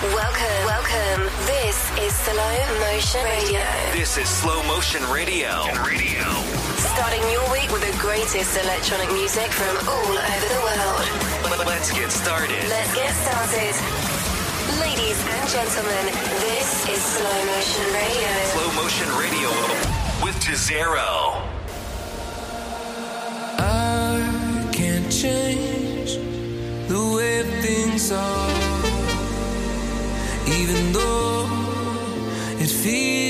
Welcome, welcome. This is Slow Motion Radio. This is Slow Motion Radio. Radio. Starting your week with the greatest electronic music from all over the world. Let's get started. Let's get started. Ladies and gentlemen, this is Slow Motion Radio. Slow Motion Radio with Jazero. I can't change the way things are even though it feels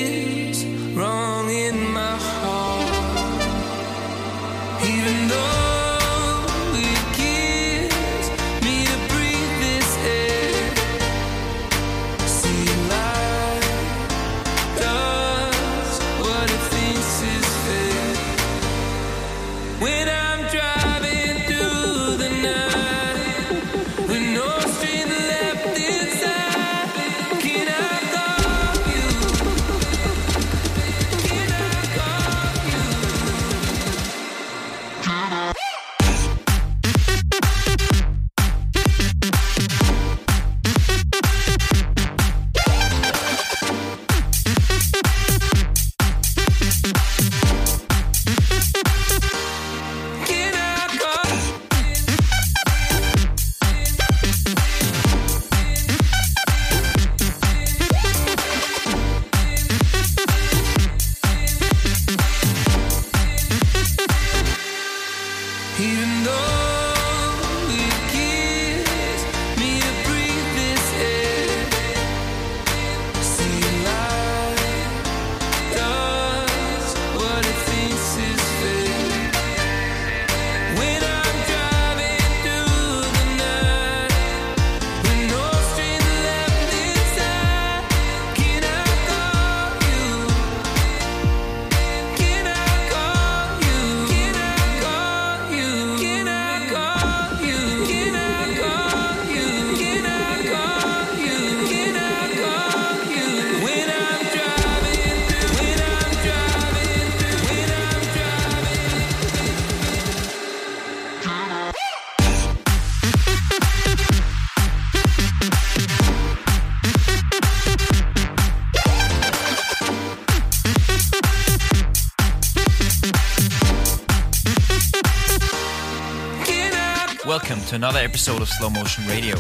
episode of Slow Motion Radio.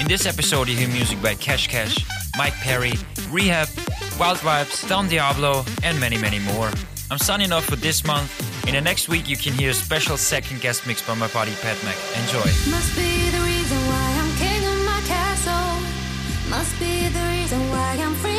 In this episode, you hear music by Cash Cash, Mike Perry, Rehab, Wildvibes, Don Diablo, and many, many more. I'm signing off for this month. In the next week, you can hear a special second guest mix by my buddy Pat Mac. Enjoy. Must be the reason why I'm king of my castle. Must be the reason why I'm free.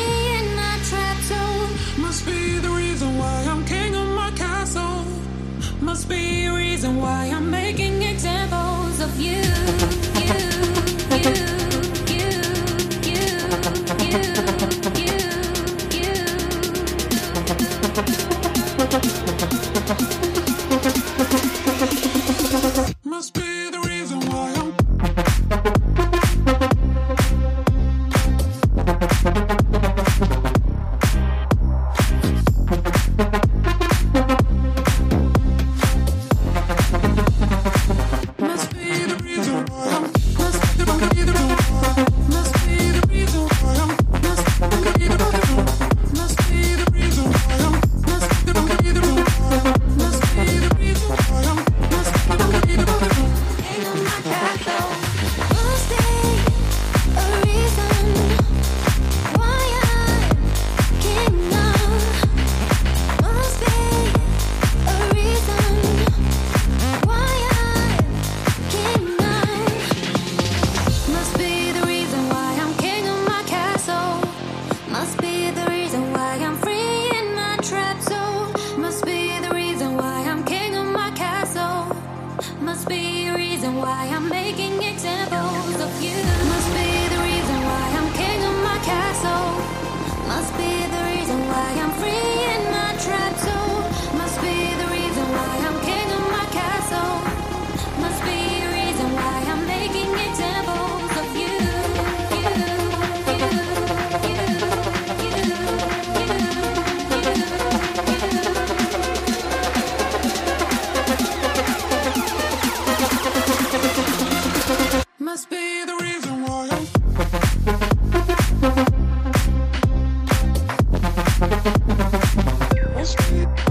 Let's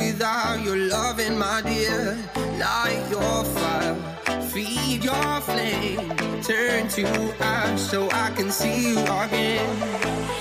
without your loving, my dear. Light your fire, feed your flame, turn to ash so I can see you again.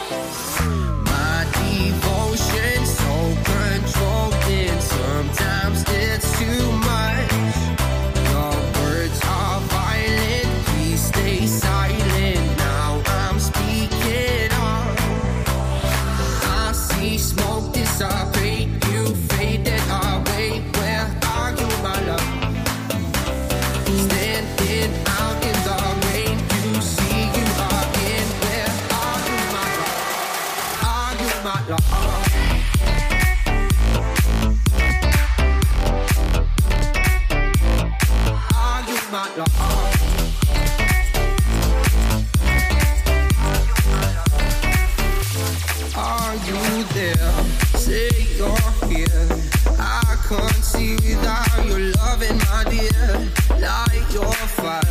empty without your loving, my dear. Light your fire,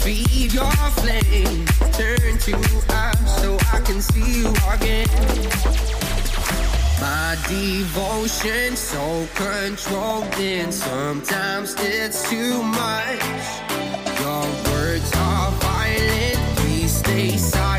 feed your flame, turn to ash so I can see you again. My devotion so controlled, and sometimes it's too much. Your words are violent, please stay silent.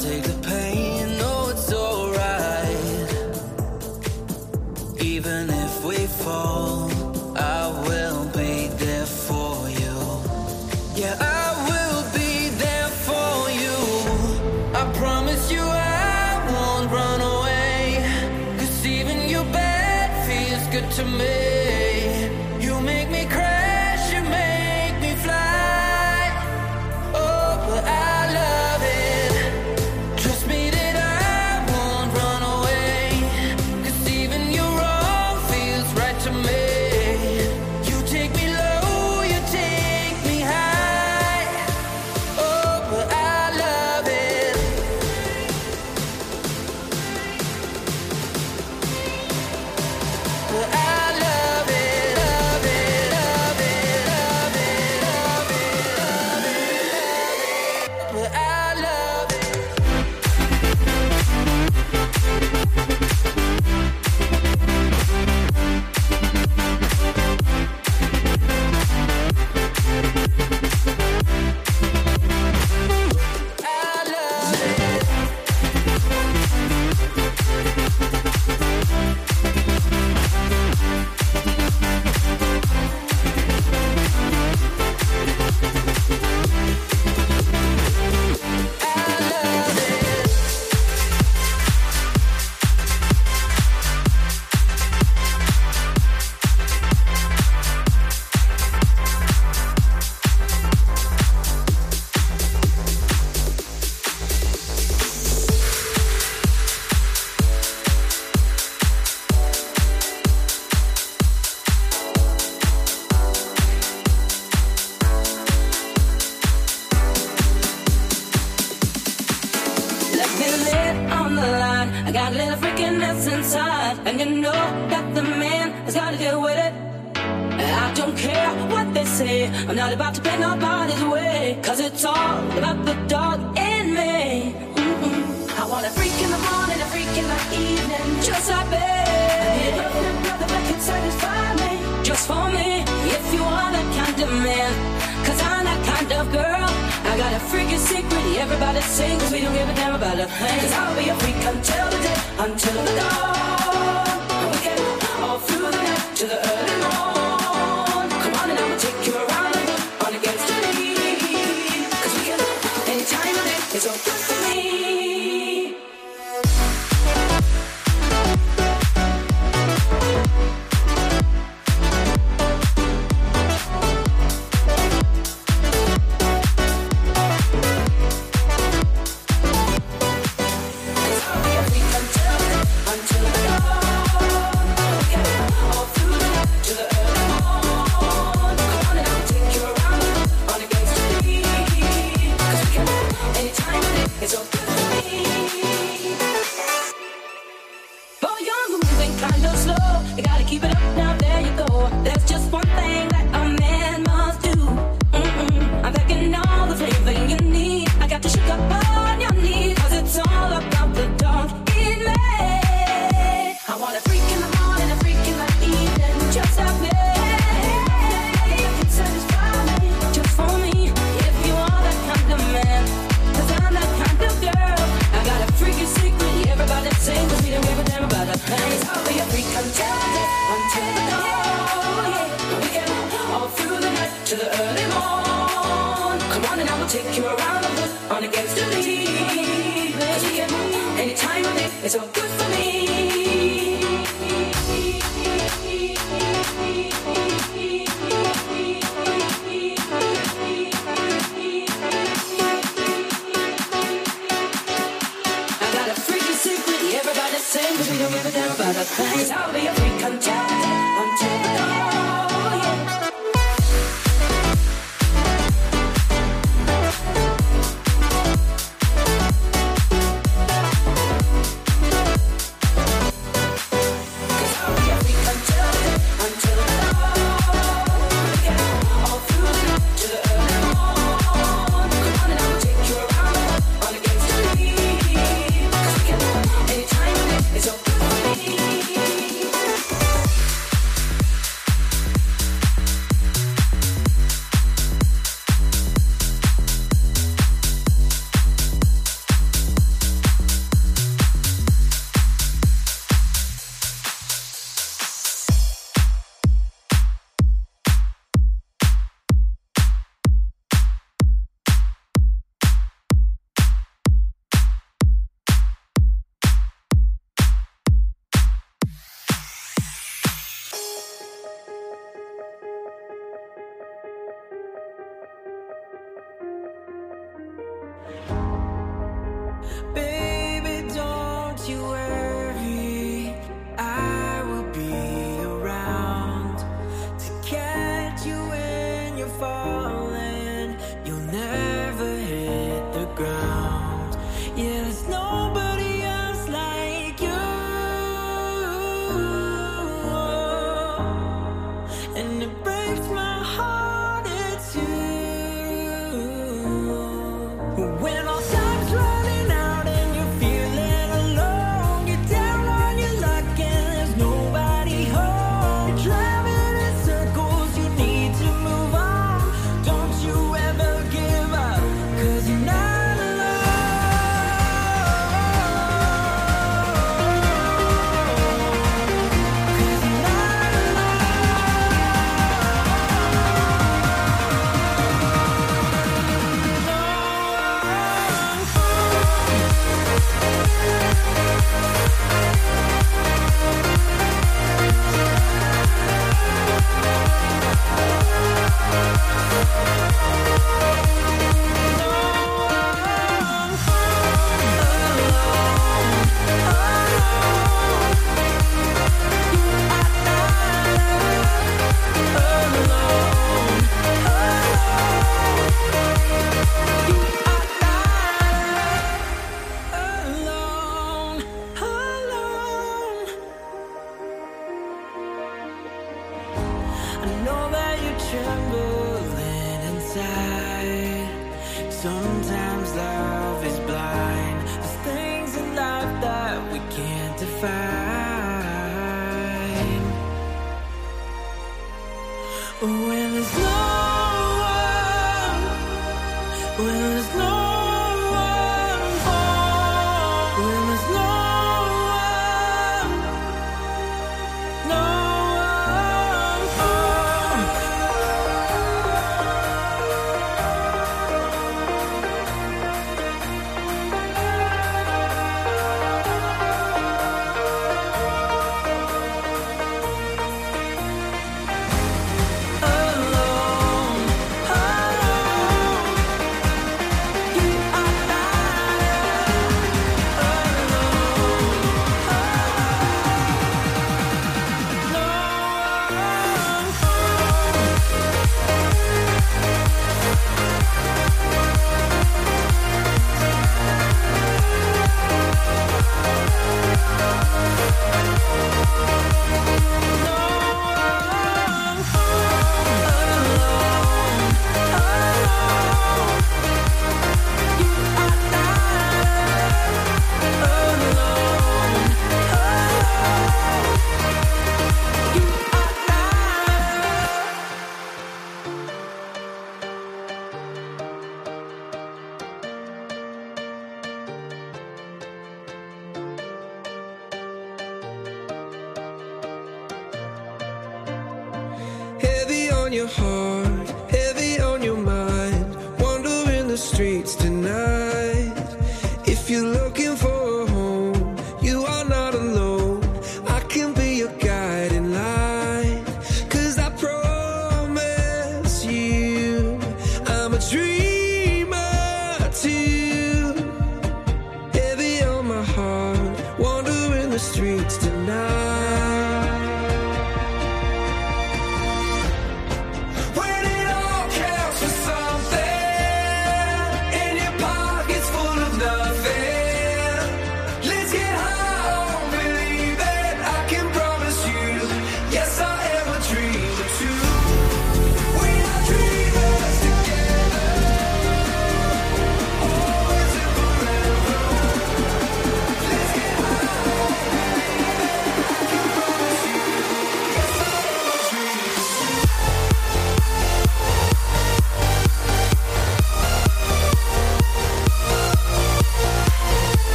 take I got a little freakiness inside, and you know that the man has got to deal with it. I don't care what they say, I'm not about to bend nobody's way, cause it's all about the dog in me. Mm-mm. I want a freak in the morning, a freak in the evening, just like me. I need that can satisfy me, just for me. If you are that kind of man, cause I'm that kind of girl got a freaking secret everybody sings. We don't give a damn about a thing. Cause I'll be a freak until the day, until the dawn. And we can all through the night to the early morning. know that you're trembling inside. Sometimes love is.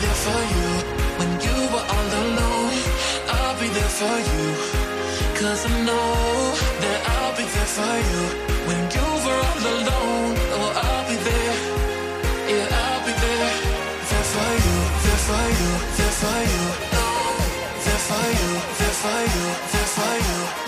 There for you when you were all alone. I'll be there for you. Cause I know that I'll be there for you when you were all alone. Oh, I'll be there. Yeah, I'll be there. There for you, there for you, there for you. There for you, there for you, there for you.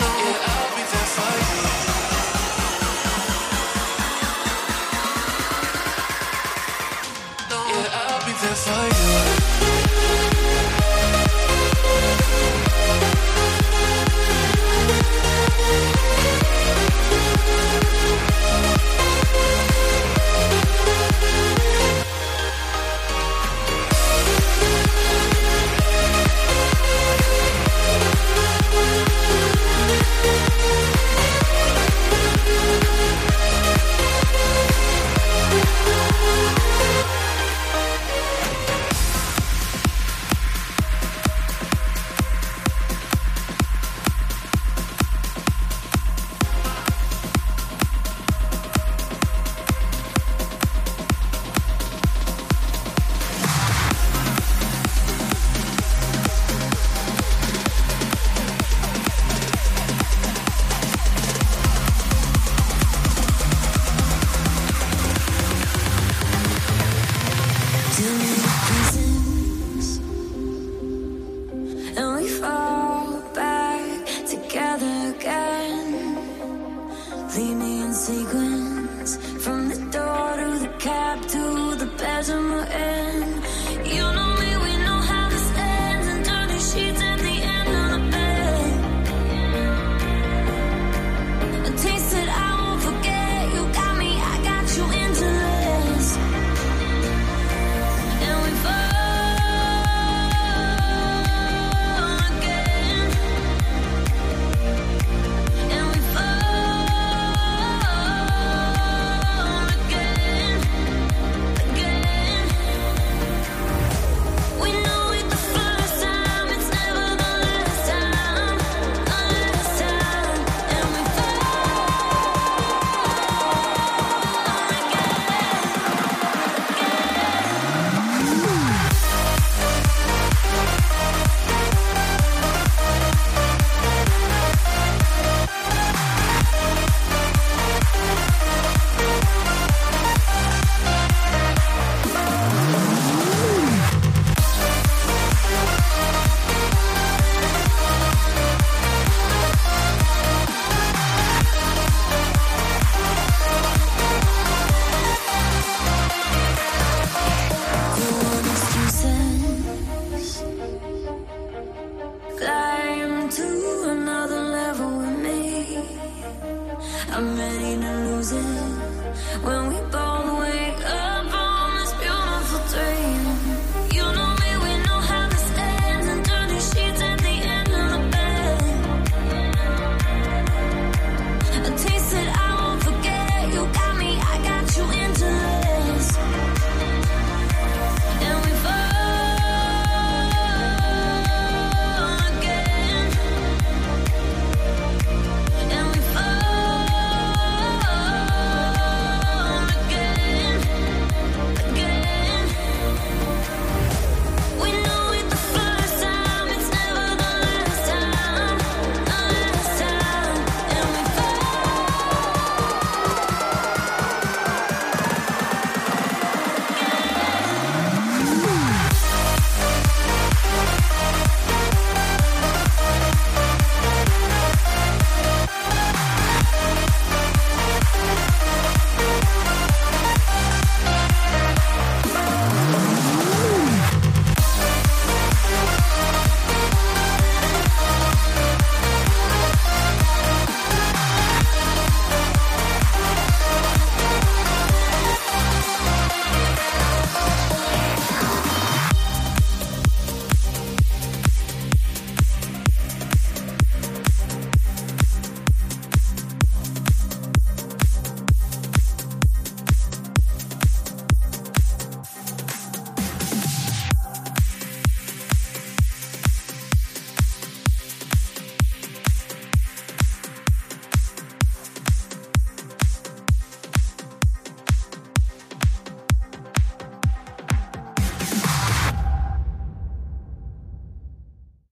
No, yeah, I'll I'm ready to lose it.